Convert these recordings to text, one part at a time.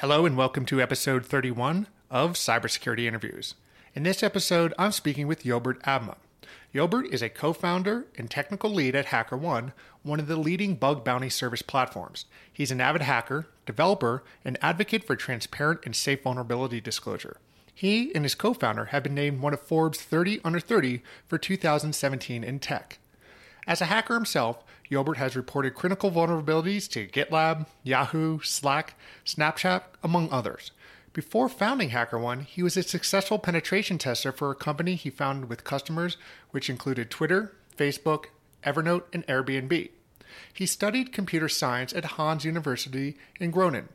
Hello, and welcome to episode 31 of Cybersecurity Interviews. In this episode, I'm speaking with Jobert Abma. Jobert is a co founder and technical lead at HackerOne, one of the leading bug bounty service platforms. He's an avid hacker, developer, and advocate for transparent and safe vulnerability disclosure. He and his co founder have been named one of Forbes 30 Under 30 for 2017 in tech. As a hacker himself, Jobert has reported critical vulnerabilities to GitLab, Yahoo, Slack, Snapchat, among others. Before founding HackerOne, he was a successful penetration tester for a company he founded with customers, which included Twitter, Facebook, Evernote, and Airbnb. He studied computer science at Hanze University in Groningen.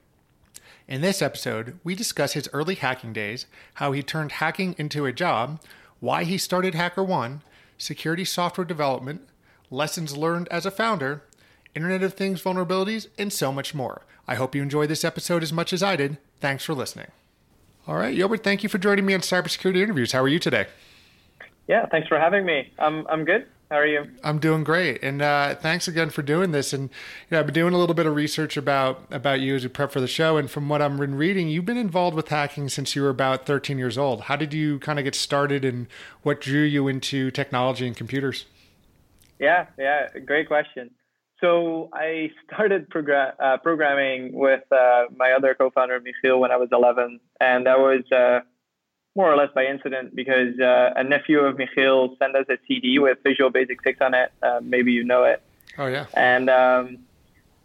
In this episode, we discuss his early hacking days, how he turned hacking into a job, why he started HackerOne, security software development, lessons learned as a founder, Internet of Things vulnerabilities, and so much more. I hope you enjoy this episode as much as I did. Thanks for listening. All right, Jobert, thank you for joining me on Cybersecurity Interviews. How are you today? Yeah, thanks for having me. I'm, I'm good. How are you? I'm doing great, and uh, thanks again for doing this. And you know, I've been doing a little bit of research about about you as we prep for the show. And from what I've been reading, you've been involved with hacking since you were about 13 years old. How did you kind of get started, and what drew you into technology and computers? Yeah, yeah, great question. So I started uh, programming with uh, my other co-founder Michiel when I was 11, and that was uh, more or less by incident because uh, a nephew of Michiel sent us a CD with Visual Basic 6 on it. Uh, maybe you know it. Oh yeah. And um,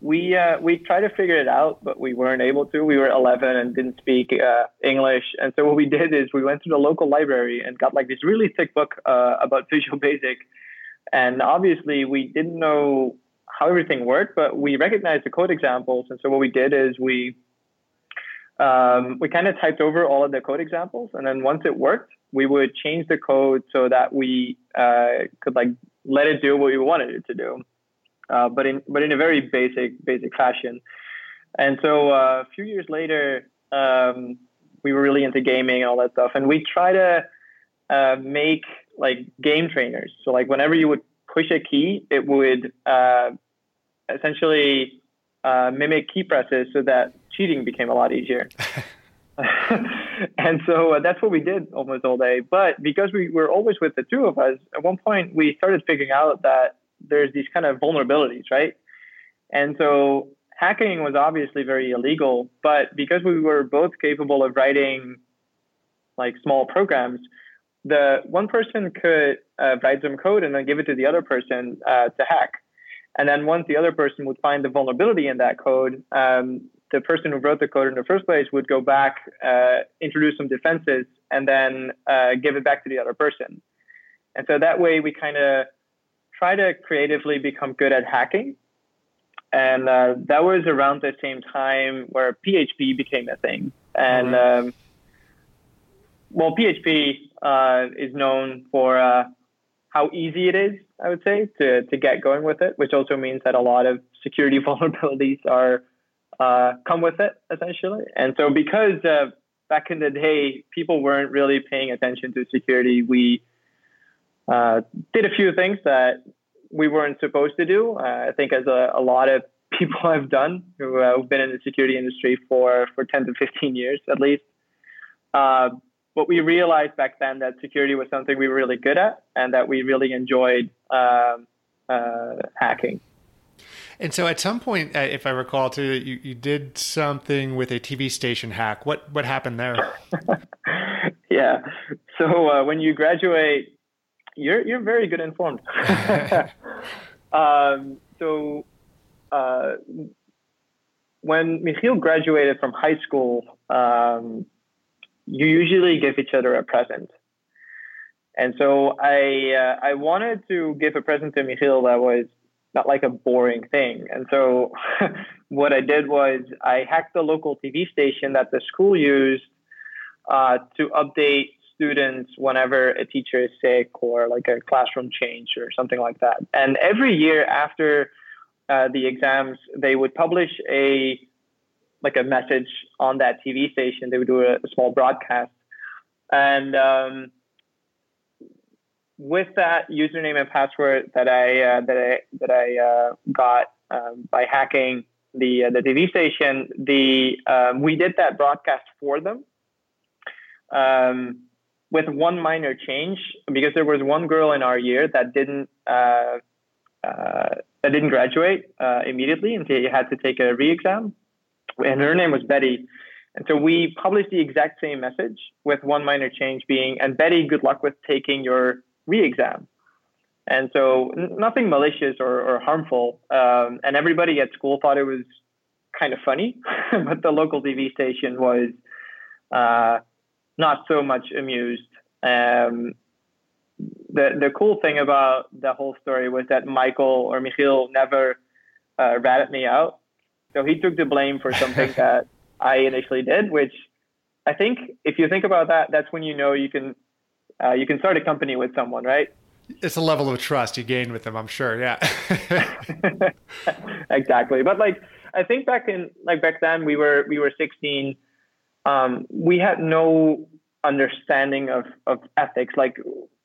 we uh, we tried to figure it out, but we weren't able to. We were 11 and didn't speak English, and so what we did is we went to the local library and got like this really thick book about Visual Basic. And obviously, we didn't know how everything worked, but we recognized the code examples. And so what we did is we um, we kind of typed over all of the code examples, and then once it worked, we would change the code so that we uh, could like let it do what we wanted it to do, uh, but in but in a very basic basic fashion. And so uh, a few years later, um, we were really into gaming and all that stuff, and we try to uh, make like game trainers. So like whenever you would push a key, it would uh, essentially uh, mimic key presses so that cheating became a lot easier. and so uh, that's what we did almost all day. But because we were always with the two of us, at one point we started figuring out that there's these kind of vulnerabilities, right? And so hacking was obviously very illegal, but because we were both capable of writing like small programs, the one person could uh, write some code and then give it to the other person uh, to hack. And then once the other person would find the vulnerability in that code, um, the person who wrote the code in the first place would go back, uh, introduce some defenses, and then uh, give it back to the other person. And so that way we kind of try to creatively become good at hacking. And uh, that was around the same time where PHP became a thing. And um, well, PHP uh, is known for uh, how easy it is, I would say, to, to get going with it, which also means that a lot of security vulnerabilities are uh, come with it, essentially. And so, because uh, back in the day, people weren't really paying attention to security, we uh, did a few things that we weren't supposed to do. Uh, I think, as a, a, lot of people have done who have been in the security industry for, for 10 to 15 years at least. But we realized back then that security was something we were really good at and that we really enjoyed um, uh, hacking. And so, at some point, uh, if I recall, too, you, you did something with a TV station hack. What what happened there? yeah. So uh, when you graduate, you're you're very good informed. um, so uh, when Michiel graduated from high school, um, you usually give each other a present. And so I uh, I wanted to give a present to Michiel that was not like a boring thing. And so what I did was I hacked the local TV station that the school used uh, to update students whenever a teacher is sick or like a classroom change or something like that. And every year after uh, the exams, they would publish a like a message on that TV station. They would do a, a small broadcast, and um, with that username and password that I uh, that I that I uh, got um, by hacking the uh, the TV station, the um, we did that broadcast for them. Um, with one minor change, because there was one girl in our year that didn't uh, uh, that didn't graduate uh, immediately, and she had to take a re-exam, and her name was Betty. And so we published the exact same message with one minor change being, and Betty, good luck with taking your re-exam. And so nothing malicious or, or harmful. Um, and everybody at school thought it was kind of funny, but the local TV station was uh, not so much amused. Um, the the cool thing about the whole story was that Michael or Michiel never uh, ratted me out. So he took the blame for something that I initially did, which I think if you think about that, that's when you know you can uh, you can start a company with someone, right? It's a level of trust you gain with them, I'm sure. Yeah. exactly. But like, I think back in like back then we were we were 16. Um, we had no understanding of of ethics, like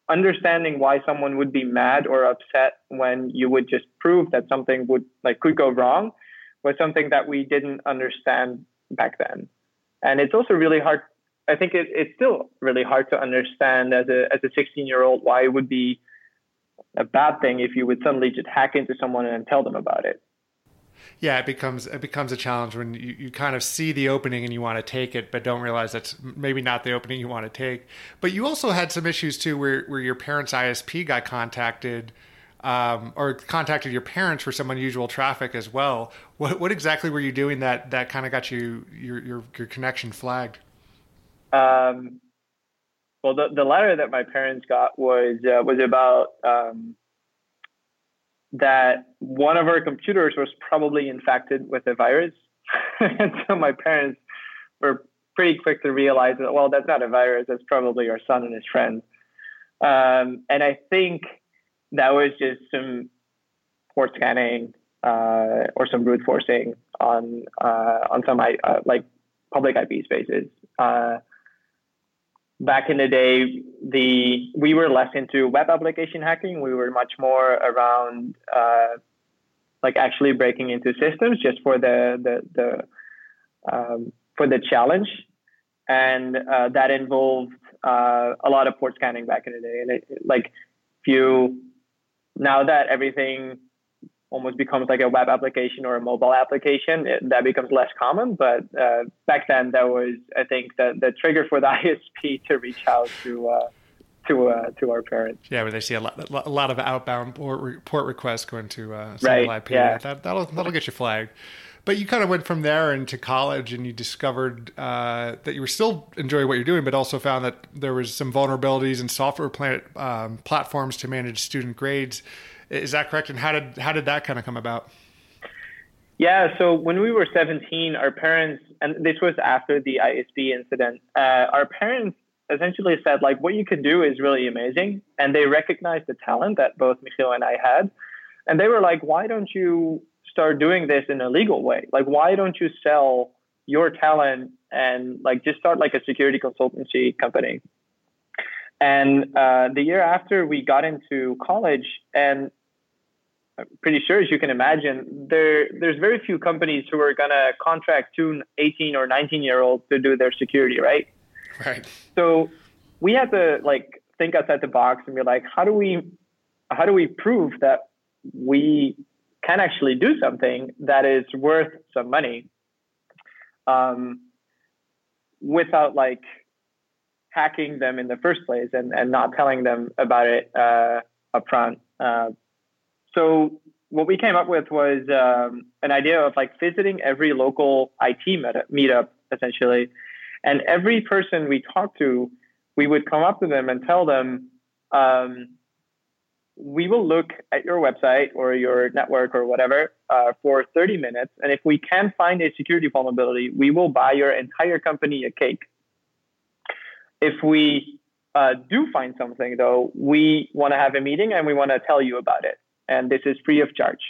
understanding why someone would be mad or upset when you would just prove that something would like could go wrong was something that we didn't understand back then. And it's also really hard I think it, it's still really hard to understand as a as a 16 year old why it would be a bad thing if you would suddenly just hack into someone and tell them about it. Yeah, it becomes it becomes a challenge when you, you kind of see the opening and you want to take it, but don't realize that's maybe not the opening you want to take. But you also had some issues too, where where your parents' ISP got contacted. Um, or contacted your parents for some unusual traffic as well. What what exactly were you doing that that kind of got you your your, your connection flagged? Um, well, the, the letter that my parents got was uh, was about um, that one of our computers was probably infected with a virus, and so my parents were pretty quick to realize that well, that's not a virus. That's probably our son and his friends. Um, and I think that was just some port scanning uh, or some brute forcing on uh, on some uh, like public IP spaces. Uh, back in the day, the we were less into web application hacking. We were much more around uh, like actually breaking into systems just for the the, the um, for the challenge, and uh, that involved a lot of port scanning back in the day. And it, like if you now that everything almost becomes like a web application or a mobile application, it, that becomes less common. But uh, back then, that was, I think, the, the trigger for the ISP to reach out to uh, to uh, to our parents. Yeah, where they see a lot, a lot of outbound port, port requests going to uh, right. IP. Yeah. That, that'll that'll get you flagged. But you kind of went from there into college, and you discovered uh, that you were still enjoying what you're doing, but also found that there was some vulnerabilities in software planet, um, platforms to manage student grades. Is that correct? And how did how did that kind of come about? Yeah, so when we were 17, our parents, and this was after the ISP incident, uh, our parents essentially said, like, what you can do is really amazing. And they recognized the talent that both Michiel and I had. And they were like, why don't you start doing this in a legal way? Like, why don't you sell your talent and like just start like a security consultancy company? And uh, the year after we got into college, and I'm pretty sure, as you can imagine, there there's very few companies who are gonna contract two 18 or 19 year olds to do their security, right? Right. So we had to like think outside the box and be like, how do we how do we prove that we can actually do something that is worth some money um, without like hacking them in the first place and, and not telling them about it uh, upfront. Uh, so what we came up with was um, an idea of like visiting every local IT meetup essentially, and every person we talked to, we would come up to them and tell them um, we will look at your website or your network or whatever uh, for 30 minutes. And if we can find a security vulnerability, we will buy your entire company a cake. If we uh, do find something, though, we want to have a meeting and we want to tell you about it. And this is free of charge.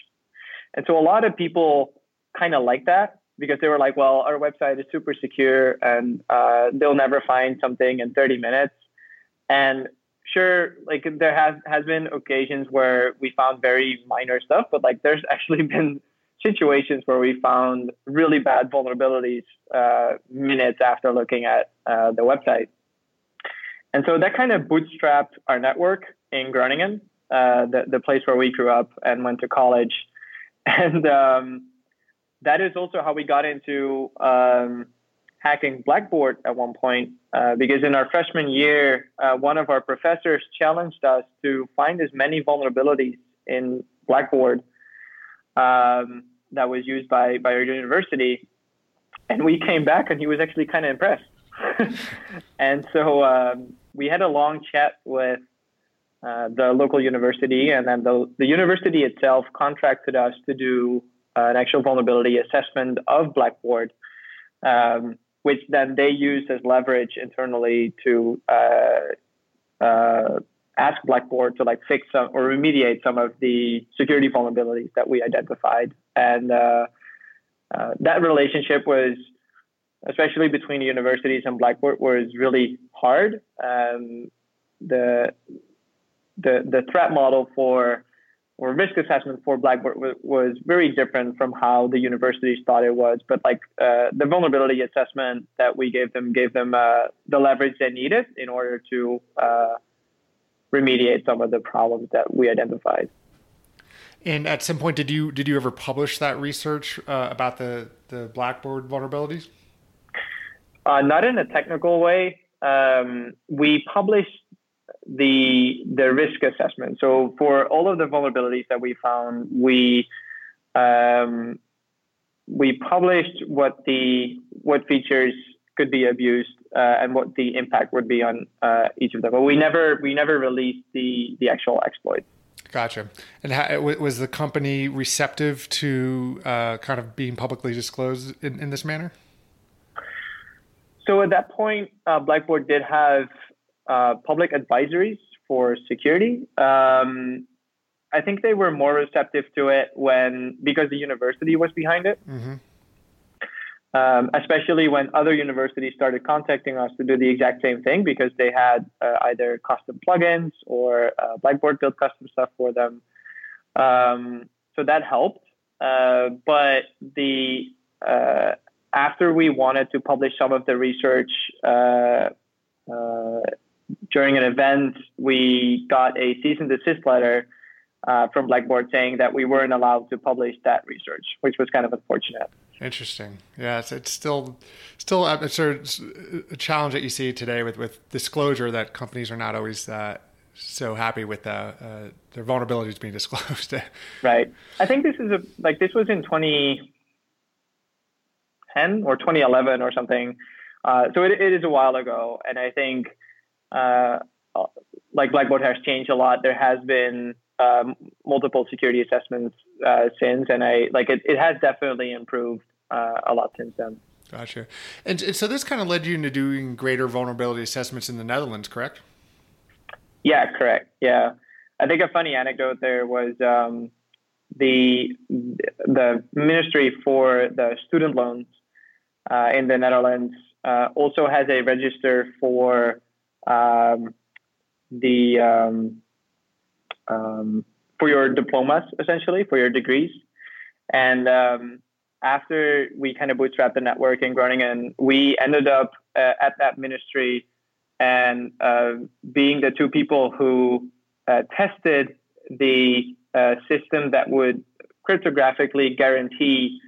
And so a lot of people kind of like that because they were like, well, our website is super secure and uh, they'll never find something in 30 minutes. And sure, like there has has been occasions where we found very minor stuff, but like there's actually been situations where we found really bad vulnerabilities uh, minutes after looking at uh, the website. And so that kind of bootstrapped our network in Groningen, uh, the, the place where we grew up and went to college. And um, that is also how we got into um, hacking Blackboard at one point, uh, because in our freshman year, uh, one of our professors challenged us to find as many vulnerabilities in Blackboard um, that was used by, by our university. And we came back and he was actually kind of impressed. and so um, we had a long chat with uh, the local university, and then the, the university itself contracted us to do uh, an actual vulnerability assessment of Blackboard. Um, which then they use as leverage internally to uh, uh, ask Blackboard to like fix some or remediate some of the security vulnerabilities that we identified. And uh, uh that relationship was, especially between universities and Blackboard, was really hard. Um, the the the threat model for or risk assessment for Blackboard was, was very different from how the universities thought it was. But like uh, the vulnerability assessment that we gave them gave them uh, the leverage they needed in order to uh, remediate some of the problems that we identified. And at some point, did you did you ever publish that research uh, about the the Blackboard vulnerabilities? Uh, not in a technical way. Um, we published the the risk assessment. So for all of the vulnerabilities that we found, we um, we published what the what features could be abused uh, and what the impact would be on uh, each of them. But we never we never released the the actual exploit. Gotcha. And how, was the company receptive to uh, kind of being publicly disclosed in, in, this manner? So at that point, uh, Blackboard did have uh, public advisories for security. Um, I think they were more receptive to it when because the university was behind it. Mm-hmm. Um, especially when other universities started contacting us to do the exact same thing because they had uh, either custom plugins or uh, Blackboard built custom stuff for them. Um, so that helped. Uh, but the uh, after we wanted to publish some of the research uh, uh, during an event, we got a cease and desist letter uh, from Blackboard saying that we weren't allowed to publish that research, which was kind of unfortunate. Interesting. Yeah, it's, it's still still a, a challenge that you see today with, with disclosure that companies are not always uh, so happy with uh, uh their vulnerabilities being disclosed. right. I think this is a like this was in 2010 or 2011 or something. Uh, so it, it is a while ago, and I think uh, like Blackboard has changed a lot. There has been um, multiple security assessments uh, since, and I like it. It has definitely improved uh, a lot since then. Gotcha. And, and, so this kind of led you into doing greater vulnerability assessments in the Netherlands, correct? Yeah, correct. Yeah, I think a funny anecdote there was um, the the Ministry for the Student Loans uh, in the Netherlands uh, also has a register for um, the um, um, for your diplomas essentially for your degrees and um, after we kind of bootstrapped the network in Groningen, we ended up uh, at that ministry and uh, being the two people who uh, tested the uh, system that would cryptographically guarantee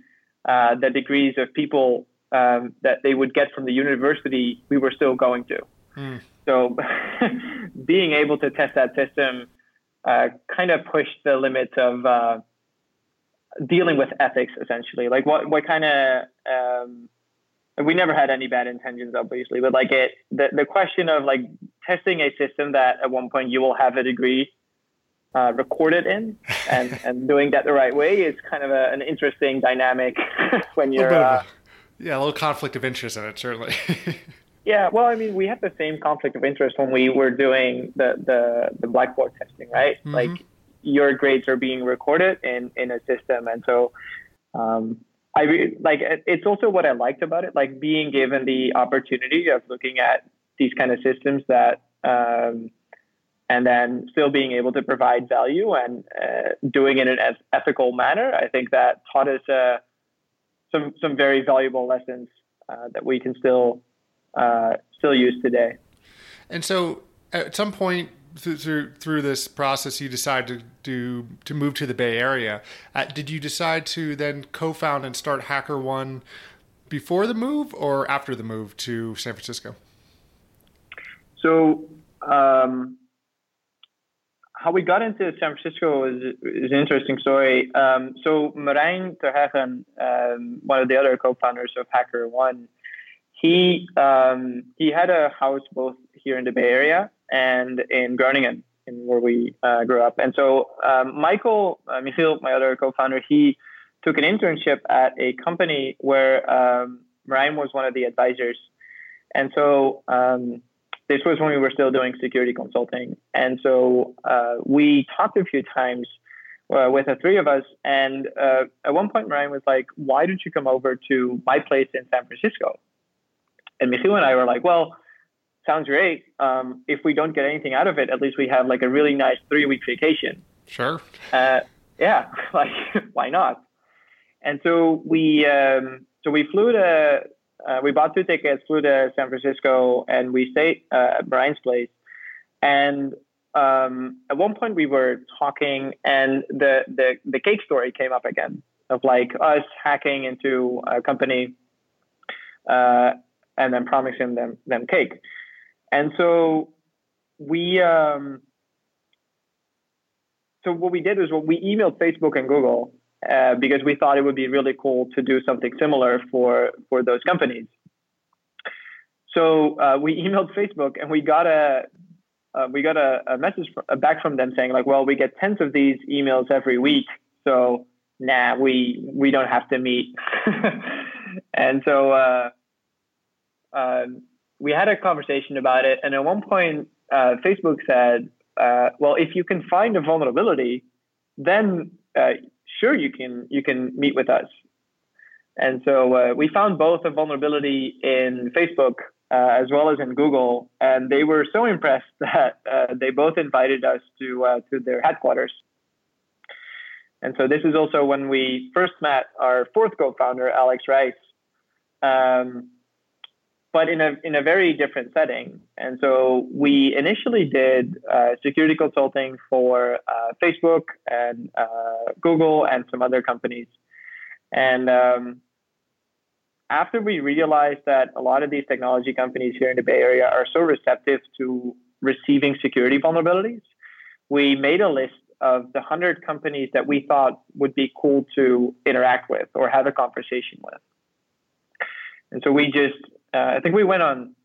uh, the degrees of people um, that they would get from the university we were still going to. Mm. So being able to test that system uh, kind of pushed the limits of uh, dealing with ethics, essentially. Like what what kind of um, we never had any bad intentions, obviously, but like it the the question of like testing a system that at one point you will have a degree uh, recorded in, and and doing that the right way is kind of a, an interesting dynamic when you're. Uh, yeah, a little conflict of interest in it, certainly. Yeah, well, I mean, we had the same conflict of interest when we were doing the the, the Blackboard testing, right? Mm-hmm. Like your grades are being recorded in in a system, and so. Um, I re- like it's also what I liked about it, like being given the opportunity of looking at these kind of systems that um, and then still being able to provide value and uh, doing it in an ethical manner. I think that taught us uh, some some very valuable lessons uh, that we can still uh, still use today. And so, at some point through through, through this process, you decided to do, to move to the Bay Area. Uh, did you decide to then co-found and start Hacker One before the move or after the move to San Francisco? So. Um, how we got into San Francisco is, is an interesting story. Um, so Merijn Terheggen, um, one of the other co-founders of HackerOne, he um, he had a house both here in the Bay Area and in Groningen, in where we uh, grew up. And so um, Michael uh, Michiel, my other co-founder, he took an internship at a company where um, Merijn was one of the advisors. And so um, this was when we were still doing security consulting. And so uh, we talked a few times uh, with the three of us. And uh, at one point, Ryan was like, why don't you come over to my place in San Francisco? And Michiel and I were like, well, sounds great. Um, if we don't get anything out of it, at least we have like a really nice three week vacation. Sure. Uh, yeah, like why not? And so we um, so we flew to uh, we bought two tickets, flew to San Francisco, and we stayed uh, at Brian's place. And um, at one point, we were talking, and the, the the cake story came up again of like us hacking into a company, uh, and then promising them them cake. And so we um, so what we did was what we emailed Facebook and Google uh, because we thought it would be really cool to do something similar for for those companies. So uh, we emailed Facebook and we got a uh, we got a, a message back from them saying like, well, we get tens of these emails every week, so nah, we we don't have to meet. and so uh, um, we had a conversation about it, and at one point, uh, Facebook said, well, if you can find a vulnerability, then sure you can you can meet with us. And so uh, we found both a vulnerability in Facebook uh, as well as in Google, and they were so impressed that uh, they both invited us to uh, to their headquarters. And so this is also when we first met our fourth co-founder, Alex Rice. Um, but in a in a very different setting. And so we initially did uh, security consulting for uh, Facebook and uh, Google and some other companies. And um, after we realized that a lot of these technology companies here in the Bay Area are so receptive to receiving security vulnerabilities, we made a list of the 100 companies that we thought would be cool to interact with or have a conversation with. And so we just uh, I think we went on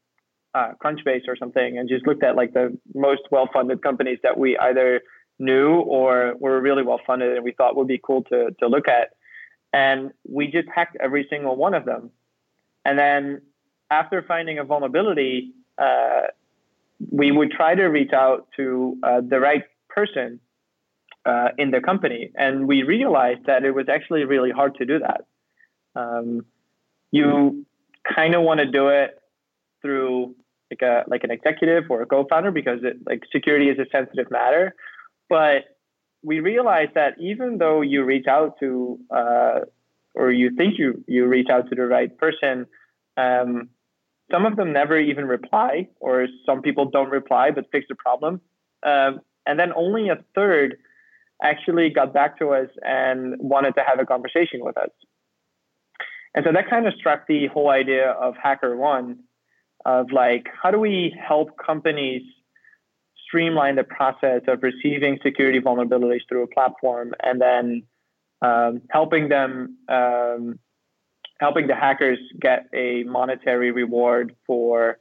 uh, Crunchbase or something and just looked at like the most well-funded companies that we either knew or were really well funded and we thought would be cool to to look at. And we just hacked every single one of them. And then after finding a vulnerability, uh, we would try to reach out to uh, the right person uh, in the company. And we realized that it was actually really hard to do that. Um, you kind of want to do it through like a like an executive or a co-founder because it like security is a sensitive matter. But we realized that even though you reach out to uh, or you think you you reach out to the right person, um, some of them never even reply, or some people don't reply but fix the problem. Um, and then only a third actually got back to us and wanted to have a conversation with us. And so that kind of struck the whole idea of HackerOne of like, how do we help companies streamline the process of receiving security vulnerabilities through a platform and then um, helping them, um, helping the hackers get a monetary reward for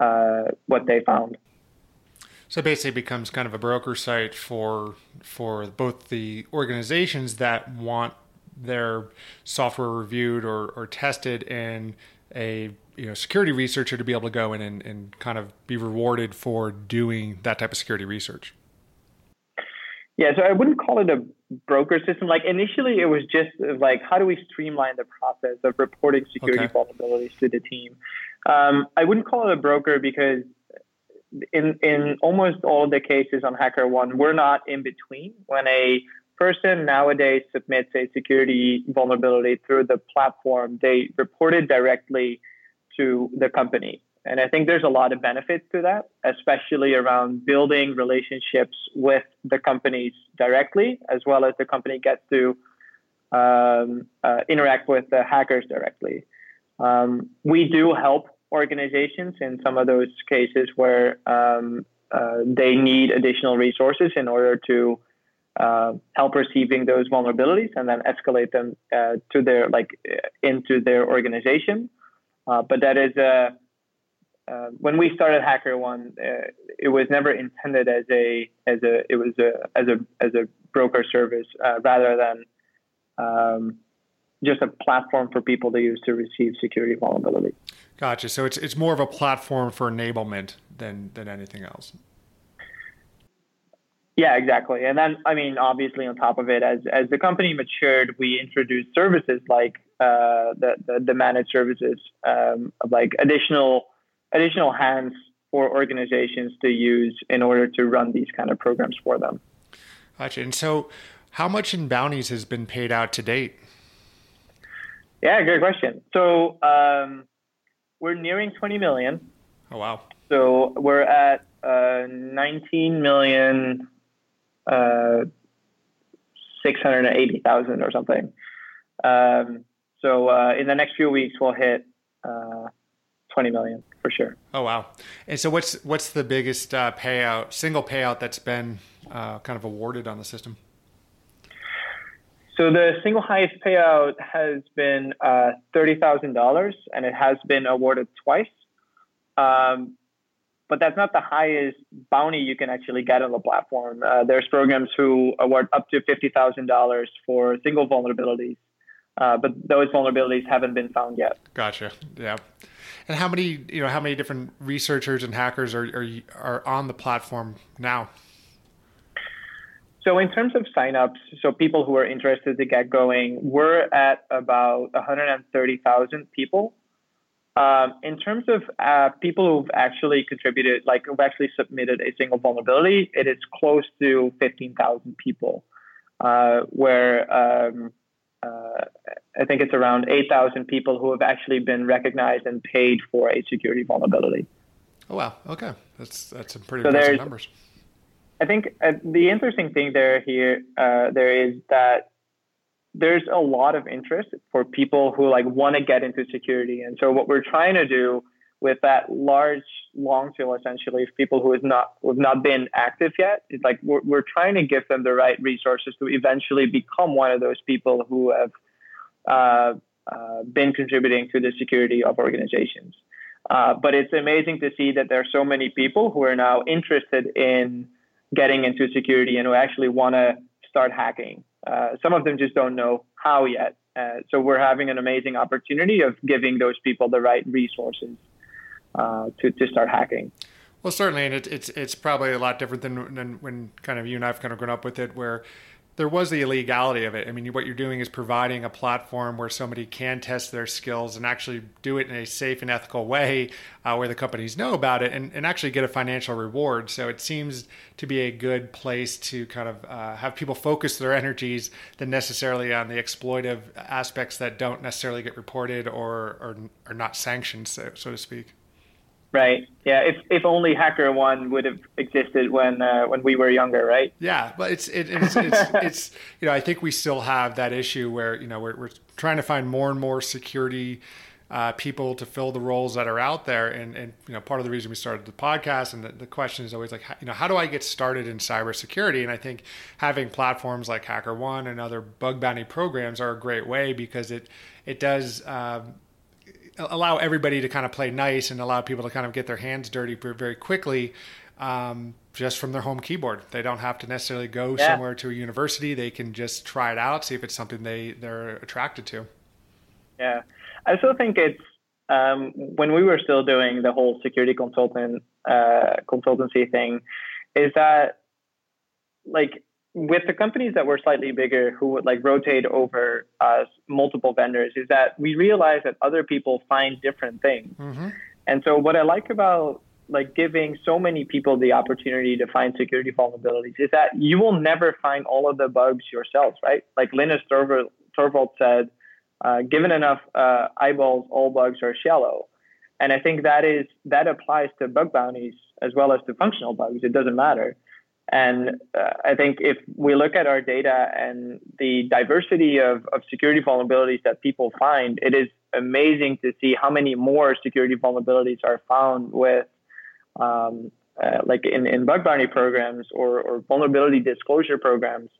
uh, what they found. So basically, becomes kind of a broker site for for both the organizations that want their software reviewed or, or tested and a you know security researcher to be able to go in and, and kind of be rewarded for doing that type of security research. Yeah, so I wouldn't call it a broker system. Like initially, it was just like how do we streamline the process of reporting security okay. vulnerabilities to the team. Um, I wouldn't call it a broker because in in almost all the cases on HackerOne, we're not in between. When a person nowadays submits a security vulnerability through the platform, they report it directly to the company. And I think there's a lot of benefits to that, especially around building relationships with the companies directly, as well as the company gets to um, uh, interact with the hackers directly. Um, we do help organizations in some of those cases where um, uh, they need additional resources in order to uh, help receiving those vulnerabilities and then escalate them uh, to their like into their organization. Uh, but that is a uh, when we started HackerOne, uh, it was never intended as a as a it was a as a as a broker service uh, rather than um, just a platform for people to use to receive security vulnerability. Gotcha. So it's it's more of a platform for enablement than than anything else. Yeah, exactly. And then, I mean, obviously, on top of it, as as the company matured, we introduced services like uh, the, the, the managed services, um, like additional additional hands for organizations to use in order to run these kind of programs for them. Gotcha. And so, how much in bounties has been paid out to date? Yeah, good question. So um, we're nearing 20 million. Oh wow! So we're at uh, 19 million, uh, 680,000 or something. Um, so uh, in the next few weeks, we'll hit uh, 20 million for sure. Oh wow! And so what's what's the biggest uh, payout, single payout that's been uh, kind of awarded on the system? So the single highest payout has been uh, thirty thousand dollars, and it has been awarded twice. Um, but that's not the highest bounty you can actually get on the platform. Uh, there's programs who award up to fifty thousand dollars for single vulnerabilities, uh, but those vulnerabilities haven't been found yet. Gotcha. Yeah. And how many, you know, how many different researchers and hackers are are, are on the platform now? So in terms of signups, so people who are interested to get going, we're at about 130,000 people. Um, in terms of uh, people who've actually contributed, like who've actually submitted a single vulnerability, it is close to 15,000 people, uh, where um, uh, I think it's around 8,000 people who have actually been recognized and paid for a security vulnerability. Oh wow! Okay, that's that's some pretty so impressive numbers. I think uh, the interesting thing there here uh, there is that there's a lot of interest for people who like want to get into security, and so what we're trying to do with that large long tail essentially of people who has not who have not been active yet is like we're, we're trying to give them the right resources to eventually become one of those people who have uh, uh, been contributing to the security of organizations. Uh, but it's amazing to see that there are so many people who are now interested in getting into security and who actually want to start hacking. Uh, some of them just don't know how yet. Uh, so we're having an amazing opportunity of giving those people the right resources uh, to to start hacking. Well, certainly, and it, it's it's probably a lot different than, than when kind of you and I've kind of grown up with it, where there was the illegality of it. I mean, what you're doing is providing a platform where somebody can test their skills and actually do it in a safe and ethical way uh, where the companies know about it and, and actually get a financial reward. So it seems to be a good place to kind of uh, have people focus their energies than necessarily on the exploitive aspects that don't necessarily get reported or, or are not sanctioned, so, so to speak. Right. Yeah. If if only Hacker One would have existed when uh, when we were younger, right? Yeah, but it's it, it's, it's it's you know I think we still have that issue where you know we're we're trying to find more and more security. Uh, people to fill the roles that are out there, and, and you know part of the reason we started the podcast, and the, the question is always like, you know, how do I get started in cybersecurity? And I think having platforms like Hacker One and other bug bounty programs are a great way because it it does um, allow everybody to kind of play nice and allow people to kind of get their hands dirty very quickly um, just from their home keyboard. They don't have to necessarily go yeah. somewhere to a university. They can just try it out, see if it's something they they're attracted to. Yeah, I still think it's um, when we were still doing the whole security consultant uh, consultancy thing, is that like with the companies that were slightly bigger who would like rotate over us multiple vendors is that we realize that other people find different things. Mm-hmm. And so what I like about like giving so many people the opportunity to find security vulnerabilities is that you will never find all of the bugs yourselves, right? Like Linus Torvald said, uh, given enough uh, eyeballs, all bugs are shallow. And I think that is that applies to bug bounties as well as to functional bugs. It doesn't matter. And uh, I think if we look at our data and the diversity of, of security vulnerabilities that people find, it is amazing to see how many more security vulnerabilities are found with, um, uh, like in, in bug bounty programs or, or vulnerability disclosure programs,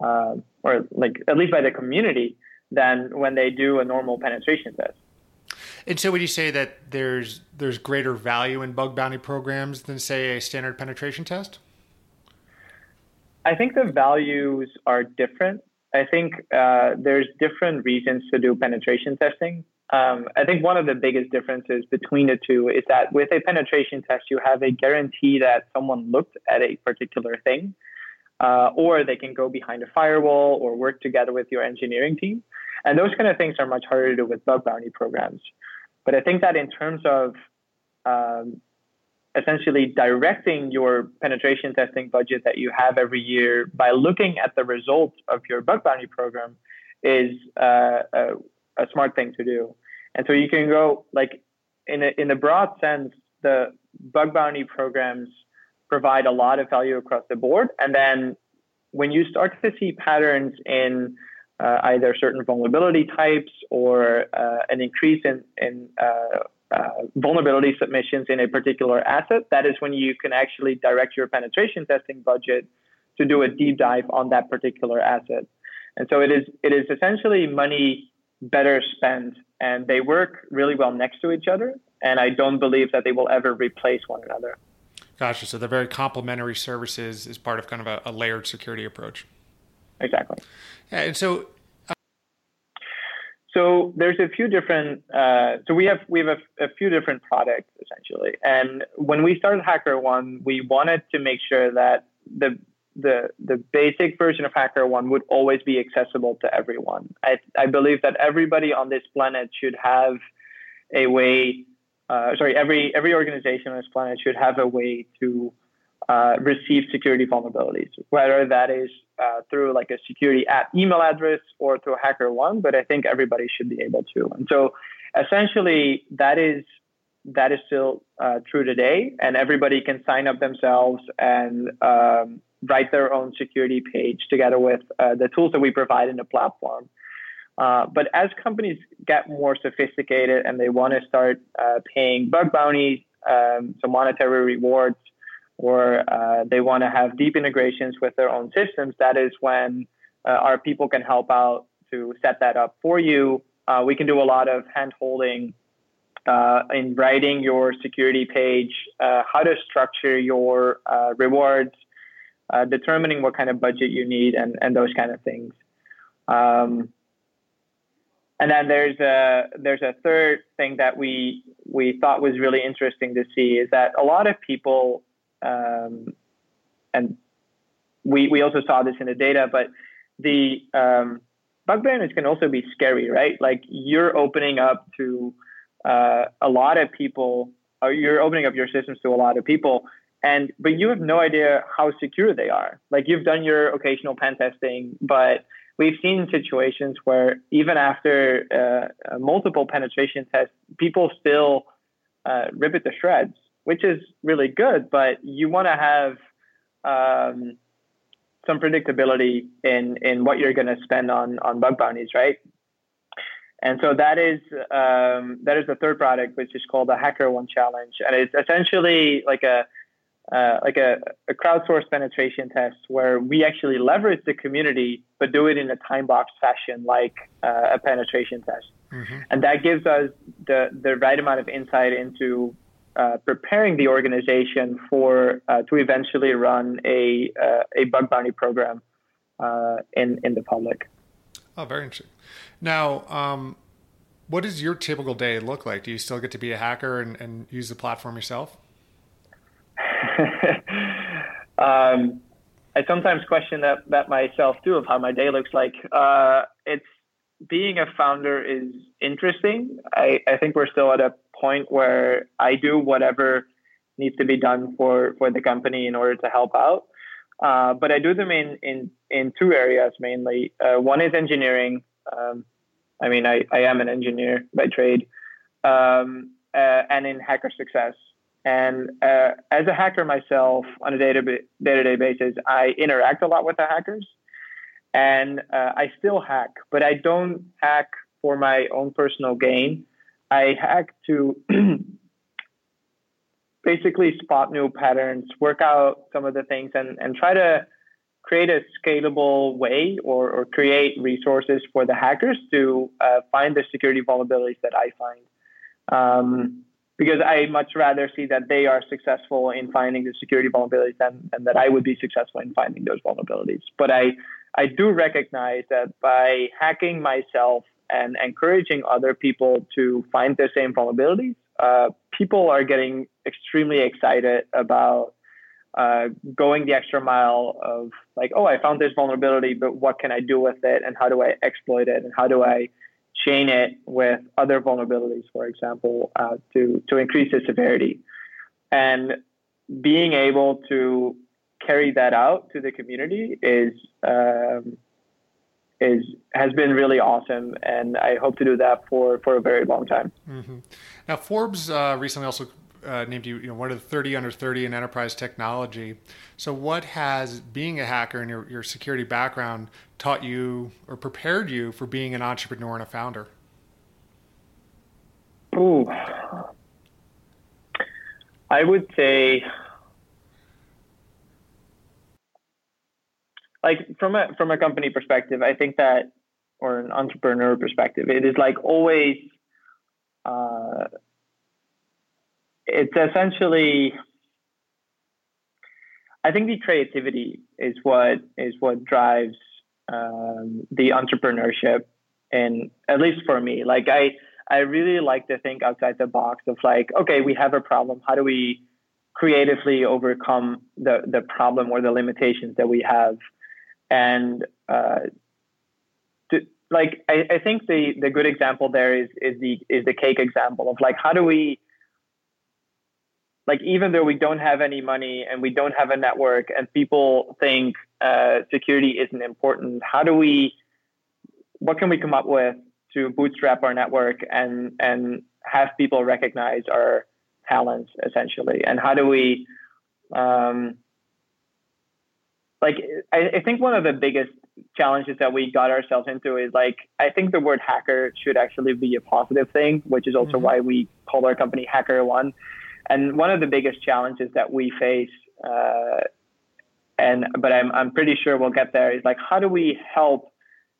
uh, or like at least by the community, than when they do a normal penetration test. And so, would you say that there's there's greater value in bug bounty programs than say a standard penetration test? I think the values are different. I think uh, there's different reasons to do penetration testing. Um, I think one of the biggest differences between the two is that with a penetration test, you have a guarantee that someone looked at a particular thing, uh, or they can go behind a firewall or work together with your engineering team. And those kind of things are much harder to do with bug bounty programs. But I think that in terms of um, essentially directing your penetration testing budget that you have every year by looking at the results of your bug bounty program is uh, a, a, smart thing to do. And so you can go like in a, in a broad sense, the bug bounty programs provide a lot of value across the board. And then when you start to see patterns in uh, either certain vulnerability types or uh, an increase in, in uh, vulnerability submissions in a particular asset, that is when you can actually direct your penetration testing budget to do a deep dive on that particular asset. And so it is it is essentially money better spent, and they work really well next to each other. And I don't believe that they will ever replace one another. Gotcha. So they're very complementary services as part of kind of a, a layered security approach. Exactly. Yeah, and so so there's a few different. Uh, so we have we have a, a, few different products essentially, and when we started HackerOne, we wanted to make sure that the the the basic version of HackerOne would always be accessible to everyone. I I believe that everybody on this planet should have a way. Uh, sorry, every every organization on this planet should have a way to uh, receive security vulnerabilities, whether that is uh, through like a security at email address or through HackerOne. But I think everybody should be able to. And so, essentially, that is that is still uh, true today, and everybody can sign up themselves and um, write their own security page together with uh, the tools that we provide in the platform. Uh, but as companies get more sophisticated and they want to start uh, paying bug bounties, um, some monetary rewards or uh, they want to have deep integrations with their own systems, that is when uh, our people can help out to set that up for you. Uh, we can do a lot of hand holding uh, in writing your security page, uh, how to structure your uh, rewards, determining what kind of budget you need, and, and those kind of things. Um, and then there's a there's a third thing that we we thought was really interesting to see is that a lot of people um, and we, we also saw this in the data, but the um, bug bounties can also be scary, right? Like you're opening up to uh, a lot of people, or you're opening up your systems to a lot of people, and but you have no idea how secure they are. Like you've done your occasional pen testing, but we've seen situations where even after uh, multiple penetration tests, people still uh, rip it to shreds which is really good, but you want to have um, some predictability in in what you're going to spend on on bug bounties, right? And so that is um, that is the third product, which is called the Hacker One Challenge, and it's essentially like a uh, like a, a crowdsourced penetration test where we actually leverage the community, but do it in a time box fashion, like uh, a penetration test, mm-hmm. and that gives us the the right amount of insight into uh, preparing the organization for uh, to eventually run a uh, a bug bounty program uh, in in the public. Oh, very interesting. Now, um, what does your typical day look like? Do you still get to be a hacker and, and use the platform yourself? um, I sometimes question that that myself too of how my day looks like. Uh, it's being a founder is interesting. I, I think we're still at a point where I do whatever needs to be done for, for the company in order to help out. Uh, but I do them in, in, in two areas mainly. Uh, one is engineering. Um, I mean, I, I am an engineer by trade, um, uh, and in hacker success. And uh, as a hacker myself, on a day to day basis, I interact a lot with the hackers and uh, I still hack, but I don't hack for my own personal gain. I hack to basically spot new patterns, work out some of the things, and, and try to create a scalable way or, or create resources for the hackers to uh, find the security vulnerabilities that I find. Um, because I much rather see that they are successful in finding the security vulnerabilities than, than that I would be successful in finding those vulnerabilities. But I I do recognize that by hacking myself and encouraging other people to find their same vulnerabilities, uh, people are getting extremely excited about uh, going the extra mile of like, oh, I found this vulnerability, but what can I do with it, and how do I exploit it, and how do I chain it with other vulnerabilities, for example, uh, to to increase the severity, and being able to carry that out to the community is um, is has been really awesome, and I hope to do that for for a very long time. Mm-hmm. Now, Forbes uh, recently also uh, named you, you know, one of the 30 under 30 in enterprise technology. So, what has being a hacker and your, your security background taught you or prepared you for being an entrepreneur and a founder? Ooh, I would say like from a from a company perspective, I think that or an entrepreneur perspective, it is like always uh, it's essentially I think the creativity is what is what drives um, the entrepreneurship and at least for me. Like I I really like to think outside the box of like okay we have a problem. How do we creatively overcome the the problem or the limitations that we have and uh, to, like I, I think the the good example there is is the is the cake example of like how do we like even though we don't have any money and we don't have a network and people think uh, security isn't important how do we what can we come up with to bootstrap our network and and have people recognize our talents essentially? And how do we um, like I, I think one of the biggest challenges that we got ourselves into is like I think the word hacker should actually be a positive thing, which is also mm-hmm. why we call our company HackerOne. And one of the biggest challenges that we face, uh, and but I'm I'm pretty sure we'll get there, is like how do we help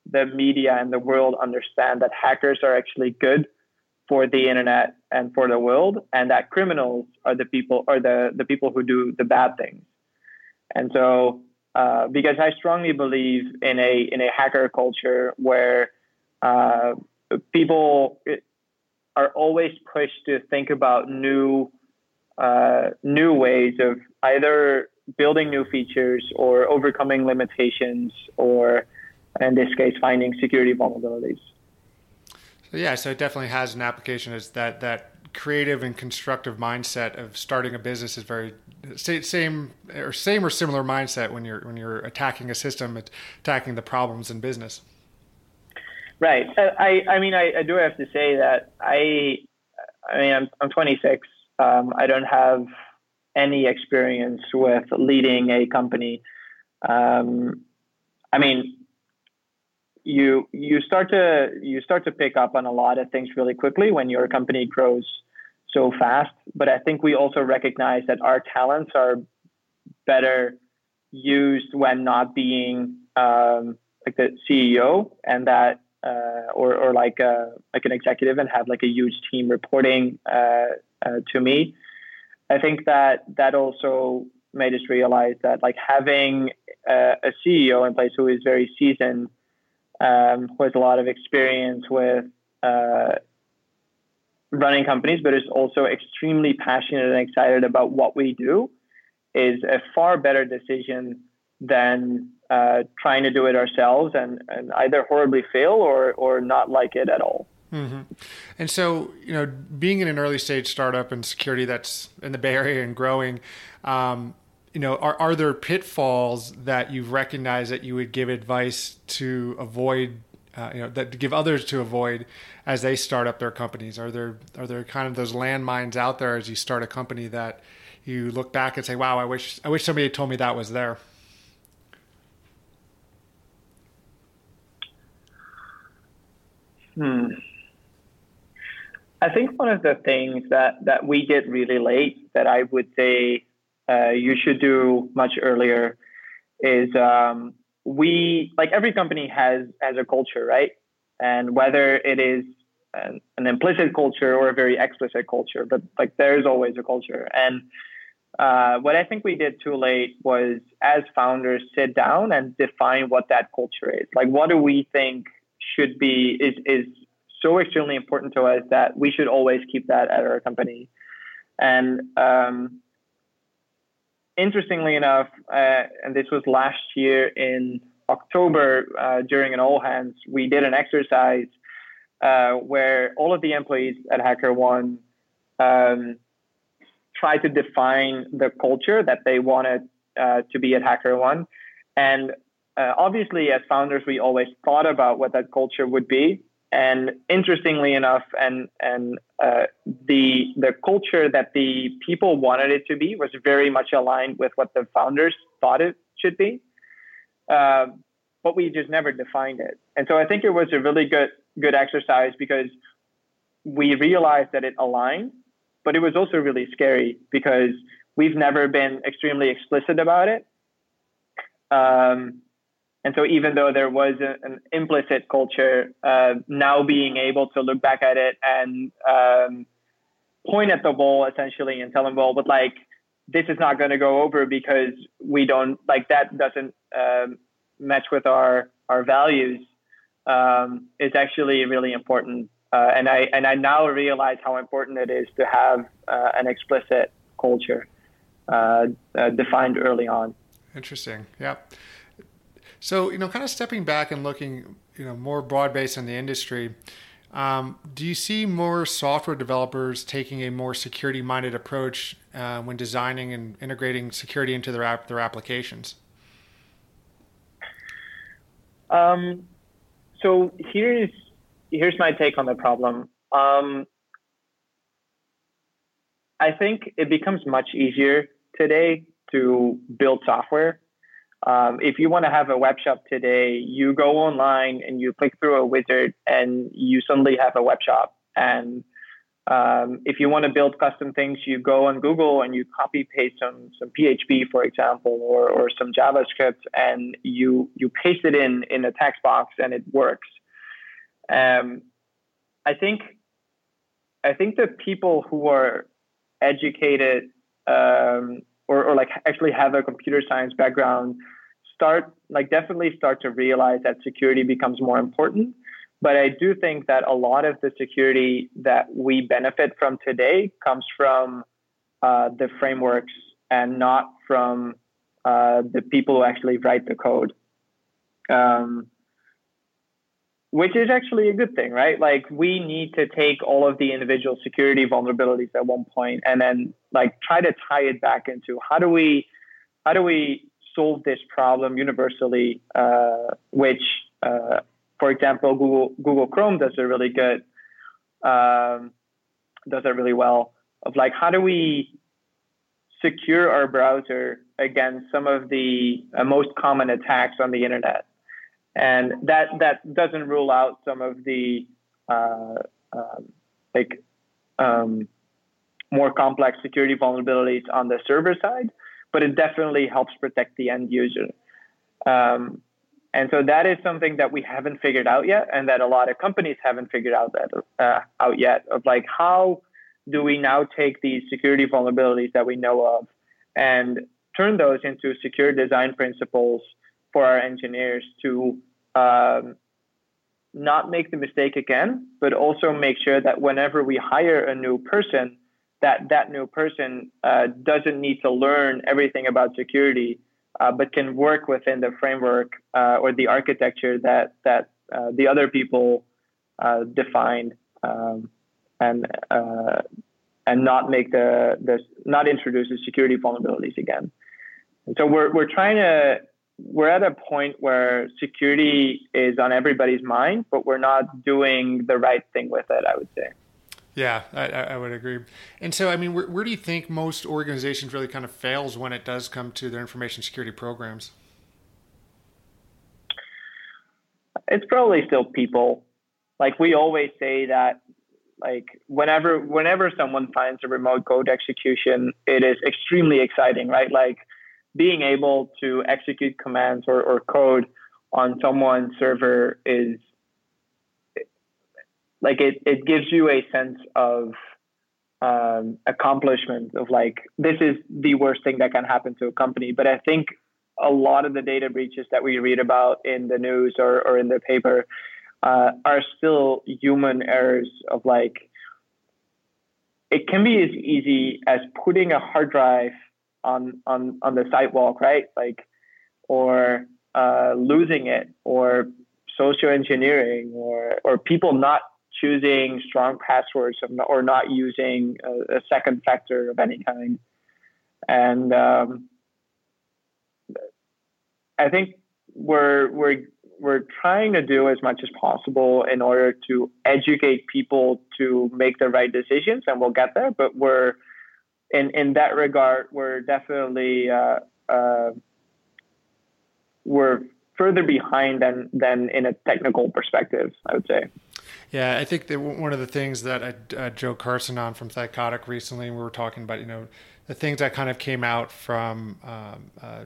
the media and the world understand that hackers are actually good for the internet and for the world, and that criminals are the people or the the people who do the bad things. And so uh, because I strongly believe in a in a hacker culture where uh, people are always pushed to think about new uh, new ways of either building new features or overcoming limitations or in this case finding security vulnerabilities. So yeah, so it definitely has an application as that that creative and constructive mindset of starting a business is very same or same or similar mindset when you're when you're attacking a system, attacking the problems in business. Right. Uh, I I mean I, I do have to say that I I mean I'm I'm 26. Um, I don't have any experience with leading a company. Um, I mean, you you start to you start to pick up on a lot of things really quickly when your company grows so fast. But I think we also recognize that our talents are better used when not being um, like the CEO and that uh, or or like a, uh, like an executive and have like a huge team reporting uh, uh, to me. I think that that also made us realize that like having a, a CEO in place who is very seasoned, um, who has a lot of experience with uh, running companies, but is also extremely passionate and excited about what we do, is a far better decision than uh, trying to do it ourselves and, and either horribly fail or, or not like it at all. Mm-hmm. And so, you know, being in an early stage startup and security that's in the Bay Area and growing, um, you know, are, are there pitfalls that you've recognized that you would give advice to avoid, uh, you know, that to give others to avoid as they start up their companies? Are there are there kind of those landmines out there as you start a company that you look back and say, "Wow, I wish I wish somebody had told me that was there." Hmm. I think one of the things that, that we did really late that I would say uh, you should do much earlier is um, we like every company has has a culture, right? And whether it is an, an, implicit culture or a very explicit culture, but like there's always a culture. And uh, what I think we did too late was, as founders, sit down and define what that culture is. Like, what do we think should be is is so extremely important to us that we should always keep that at our company. And um, interestingly enough, uh, and this was last year in October uh, during an all hands, we did an exercise uh, where all of the employees at HackerOne um, tried to define the culture that they wanted uh, to be at HackerOne. And uh, obviously, as founders, we always thought about what that culture would be. And interestingly enough, and and uh, the the culture that the people wanted it to be was very much aligned with what the founders thought it should be, uh, but we just never defined it. And so I think it was a really good good exercise because we realized that it aligned, but it was also really scary because we've never been extremely explicit about it. Um, and so, even though there was a, an implicit culture, uh, now being able to look back at it and um, point at the wall essentially and tell them, well, but like, this is not going to go over because we don't like that doesn't um, match with our our values um, is actually really important. Uh, and I and I now realize how important it is to have uh, an explicit culture uh, uh defined early on. Interesting. Yeah. So, you know, kind of stepping back and looking, you know, more broad based in the industry, um, do you see more software developers taking a more security minded approach uh, when designing and integrating security into their, app, their applications? Um, so here's here's my take on the problem. Um, I think it becomes much easier today to build software um, if you want to have a web shop today, you go online and you click through a wizard and you suddenly have a web shop. And um, if you want to build custom things, you go on Google and you copy paste some some PHP, for example, or, or some JavaScript, and you you paste it in in a text box and it works. Um, I think I think the people who are educated um, or, or like actually have a computer science background start like definitely start to realize that security becomes more important but i do think that a lot of the security that we benefit from today comes from uh, the frameworks and not from uh, the people who actually write the code um, which is actually a good thing, right? Like we need to take all of the individual security vulnerabilities at one point and then like try to tie it back into how do we how do we solve this problem universally, uh, which uh, for example Google Google Chrome does a really good um, does it really well of like how do we secure our browser against some of the uh, most common attacks on the internet? And that that doesn't rule out some of the uh, um, like um, more complex security vulnerabilities on the server side, but it definitely helps protect the end user. Um, and so that is something that we haven't figured out yet, and that a lot of companies haven't figured out that uh, out yet of like how do we now take these security vulnerabilities that we know of and turn those into secure design principles for our engineers to um, not make the mistake again, but also make sure that whenever we hire a new person, that that new person uh, doesn't need to learn everything about security, uh, but can work within the framework uh, or the architecture that that uh, the other people uh, defined, um, and uh, and not make the the not introduce the security vulnerabilities again. And so we're we're trying to we're at a point where security is on everybody's mind, but we're not doing the right thing with it. I would say. Yeah, I, I would agree. And so, I mean, where, where do you think most organizations really kind of fails when it does come to their information security programs? It's probably still people. Like we always say that like whenever whenever someone finds a remote code execution, it is extremely exciting, right? Like being able to execute commands or, or code on someone's server is like it, it gives you a sense of um, accomplishment of like this is the worst thing that can happen to a company but i think a lot of the data breaches that we read about in the news or, or in the paper uh, are still human errors of like it can be as easy as putting a hard drive on on on the sidewalk, right? Like, or uh, losing it, or social engineering, or or people not choosing strong passwords or not using a, a second factor of any kind. And um, I think we're we're we're trying to do as much as possible in order to educate people to make the right decisions, and we'll get there. But we're in in that regard, we're definitely uh, uh, we're further behind than than in a technical perspective. I would say. Yeah, I think that one of the things that I uh, Joe Carson on from Thycotic recently, we were talking about, you know, the things that kind of came out from um, uh,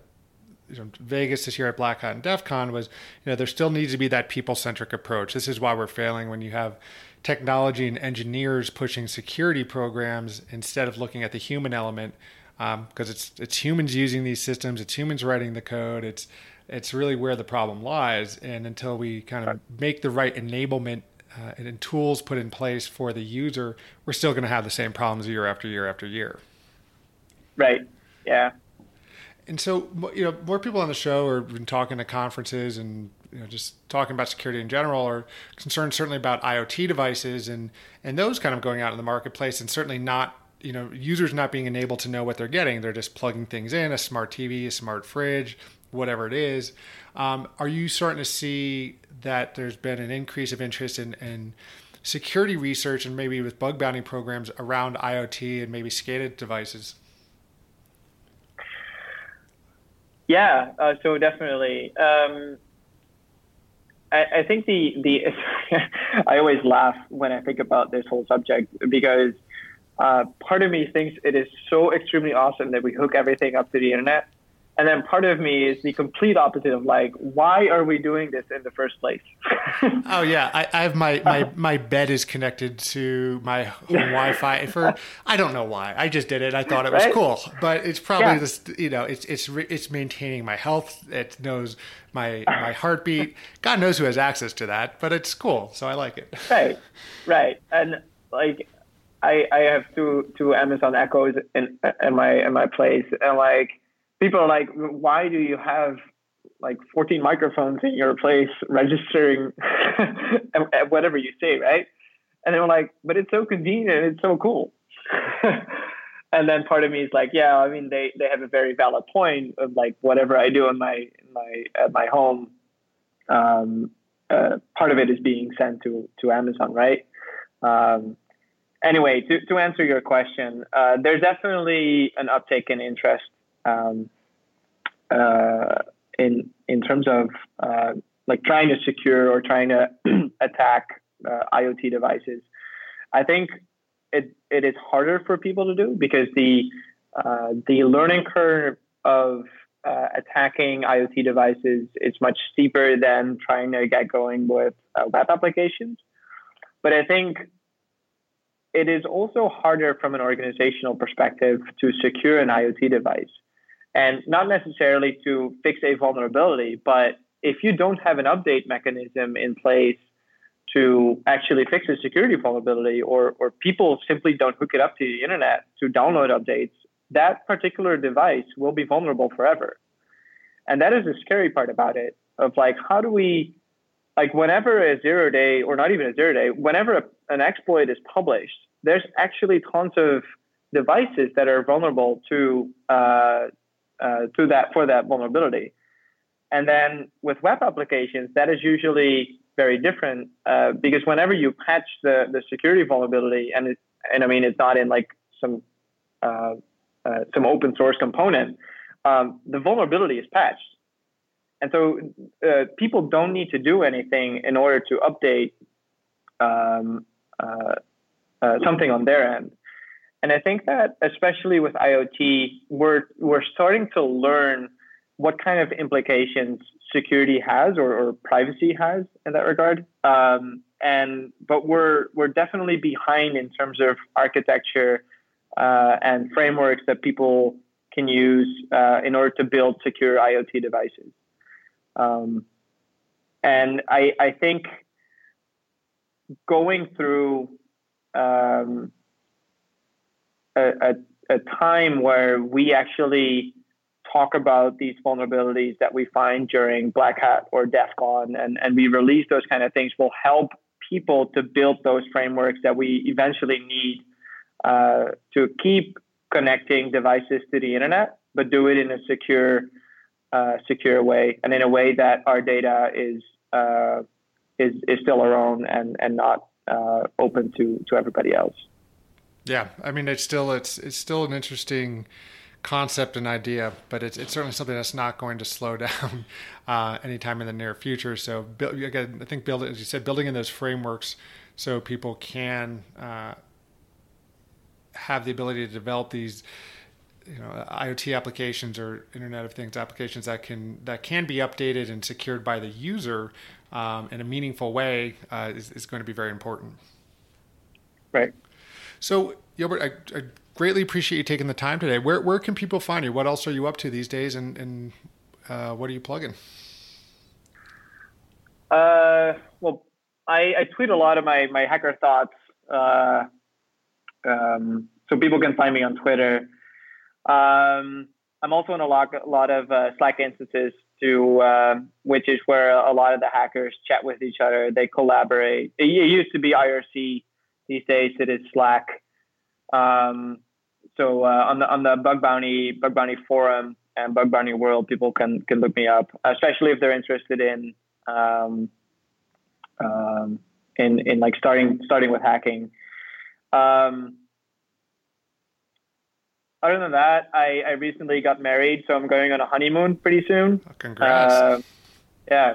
you know, Vegas this year at Black Hat and DEF CON was, you know, there still needs to be that people centric approach. This is why we're failing when you have technology and engineers pushing security programs instead of looking at the human element because um, it's it's humans using these systems, it's humans writing the code, it's it's really where the problem lies. And until we kind of make the right enablement uh, and tools put in place for the user, we're still going to have the same problems year after year after year. Right. Yeah. And so, you know, more people on the show are been talking to conferences and you know, just talking about security in general are concerned certainly about IoT devices and and those kind of going out in the marketplace and certainly not you know users not being enabled to know what they're getting they're just plugging things in a smart tv a smart fridge whatever it is um, are you starting to see that there's been an increase of interest in, in security research and maybe with bug bounty programs around iot and maybe SCADA devices? Yeah uh, so definitely. Um, I, I think the the I always laugh when I think about this whole subject because uh, part of me thinks it is so extremely awesome that we hook everything up to the internet, and then part of me is the complete opposite of like, why are we doing this in the first place? oh yeah, I, I, have my, my my bed is connected to my Wi-Fi for I don't know why. I just did it. I thought it was right? cool, but it's probably yeah. this. You know, it's it's it's maintaining my health. It knows my my heartbeat. God knows who has access to that, but it's cool, so I like it. Right, right, and like I I have two two Amazon Echoes in in my in my place, and like people are like, why do you have like 14 microphones in your place registering whatever you say, right? And they were like, but it's so convenient, it's so cool. and then part of me is like, yeah, I mean, they, they have a very valid point of like whatever I do in my in my at my home, um, uh, part of it is being sent to to Amazon, right? Um, anyway, to to answer your question, uh, there's definitely an uptake in interest um, uh, in in terms of uh, like trying to secure or trying to attack uh, IoT devices. I think it it is harder for people to do because the uh, the learning curve of uh, attacking IoT devices is much steeper than trying to get going with web applications. But I think it is also harder from an organizational perspective to secure an IoT device. And not necessarily to fix a vulnerability, but if you don't have an update mechanism in place to actually fix a security vulnerability or, or people simply don't hook it up to the internet to download updates, that particular device will be vulnerable forever. And that is the scary part about it of like, how do we, like, whenever a zero day, or not even a zero day, whenever a, an exploit is published, there's actually tons of devices that are vulnerable to, uh, uh, to that, for that vulnerability. And then with web applications, that is usually very different uh, because whenever you patch the, the security vulnerability, and it, and I mean it's not in like some uh, uh, some open source component, um, the vulnerability is patched, and so uh, people don't need to do anything in order to update um, uh, something on their end. And I think that especially with IoT, we're we're starting to learn what kind of implications security has or, or privacy has in that regard. Um, and but we're we're definitely behind in terms of architecture uh, and frameworks that people can use uh, in order to build secure IoT devices. Um, and I, I think going through um, a, a, a time where we actually talk about these vulnerabilities that we find during Black Hat or DEF CON and, and we release those kind of things will help people to build those frameworks that we eventually need uh, to keep connecting devices to the internet, but do it in a secure, uh, secure way and in a way that our data is uh, is is still our own and and not uh, open to to everybody else. Yeah, I mean it's still it's it's still an interesting concept and idea, but it's, it's certainly something that's not going to slow down uh, anytime in the near future. So, again, I think build, as you said, building in those frameworks so people can uh, have the ability to develop these you know IoT applications or Internet of Things applications that can that can be updated and secured by the user um, in a meaningful way uh, is, is going to be very important. Right. So, Jobert, I, I greatly appreciate you taking the time today. Where where can people find you? What else are you up to these days, and and uh, what are you plugging? Uh, well, I, I, tweet a lot of my my hacker thoughts, uh, um, so people can find me on Twitter. Um, I'm also in a lot a lot of uh, Slack instances to uh, which is where a lot of the hackers chat with each other. They collaborate. It, it used to be IRC. These days it is Slack. Um, so uh, on the on the bug bounty bug bounty forum and bug bounty world, people can can look me up, especially if they're interested in um, um, in in like starting starting with hacking. Um, other than that, I, I recently got married, so I'm going on a honeymoon pretty soon. Oh, congrats! Uh, yeah,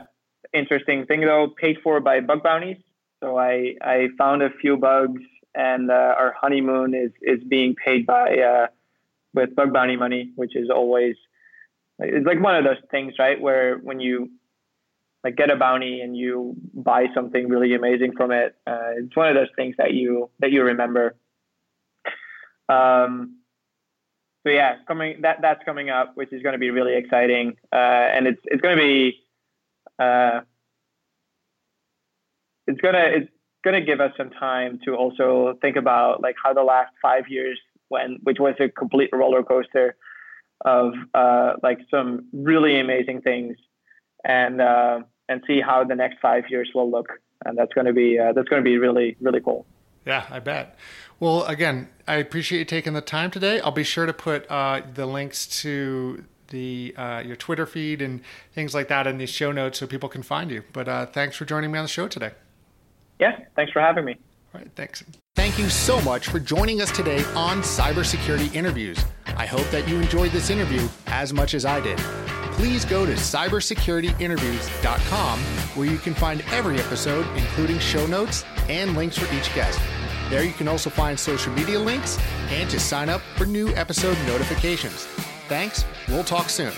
interesting thing though, paid for by bug bounties. So I I found a few bugs and uh, our honeymoon is is being paid by uh, with bug bounty money, which is always it's like one of those things, right? Where when you like get a bounty and you buy something really amazing from it, uh, it's one of those things that you that you remember. Um, so yeah, coming that that's coming up, which is going to be really exciting, uh, and it's it's going to be. It's gonna it's to give us some time to also think about like how the last five years went, which was a complete roller coaster of uh, like some really amazing things, and uh, and see how the next five years will look. And that's to be uh, that's to be really really cool. Yeah, I bet. Well, again, I appreciate you taking the time today. I'll be sure to put uh, the links to the uh, your Twitter feed and things like that in the show notes so people can find you. But uh, thanks for joining me on the show today. Yeah, thanks for having me. All right, thanks. Thank you so much for joining us today on Cybersecurity Interviews. I hope that you enjoyed this interview as much as I did. Please go to cybersecurityinterviews.com where you can find every episode, including show notes and links for each guest. There you can also find social media links and to sign up for new episode notifications. Thanks. We'll talk soon.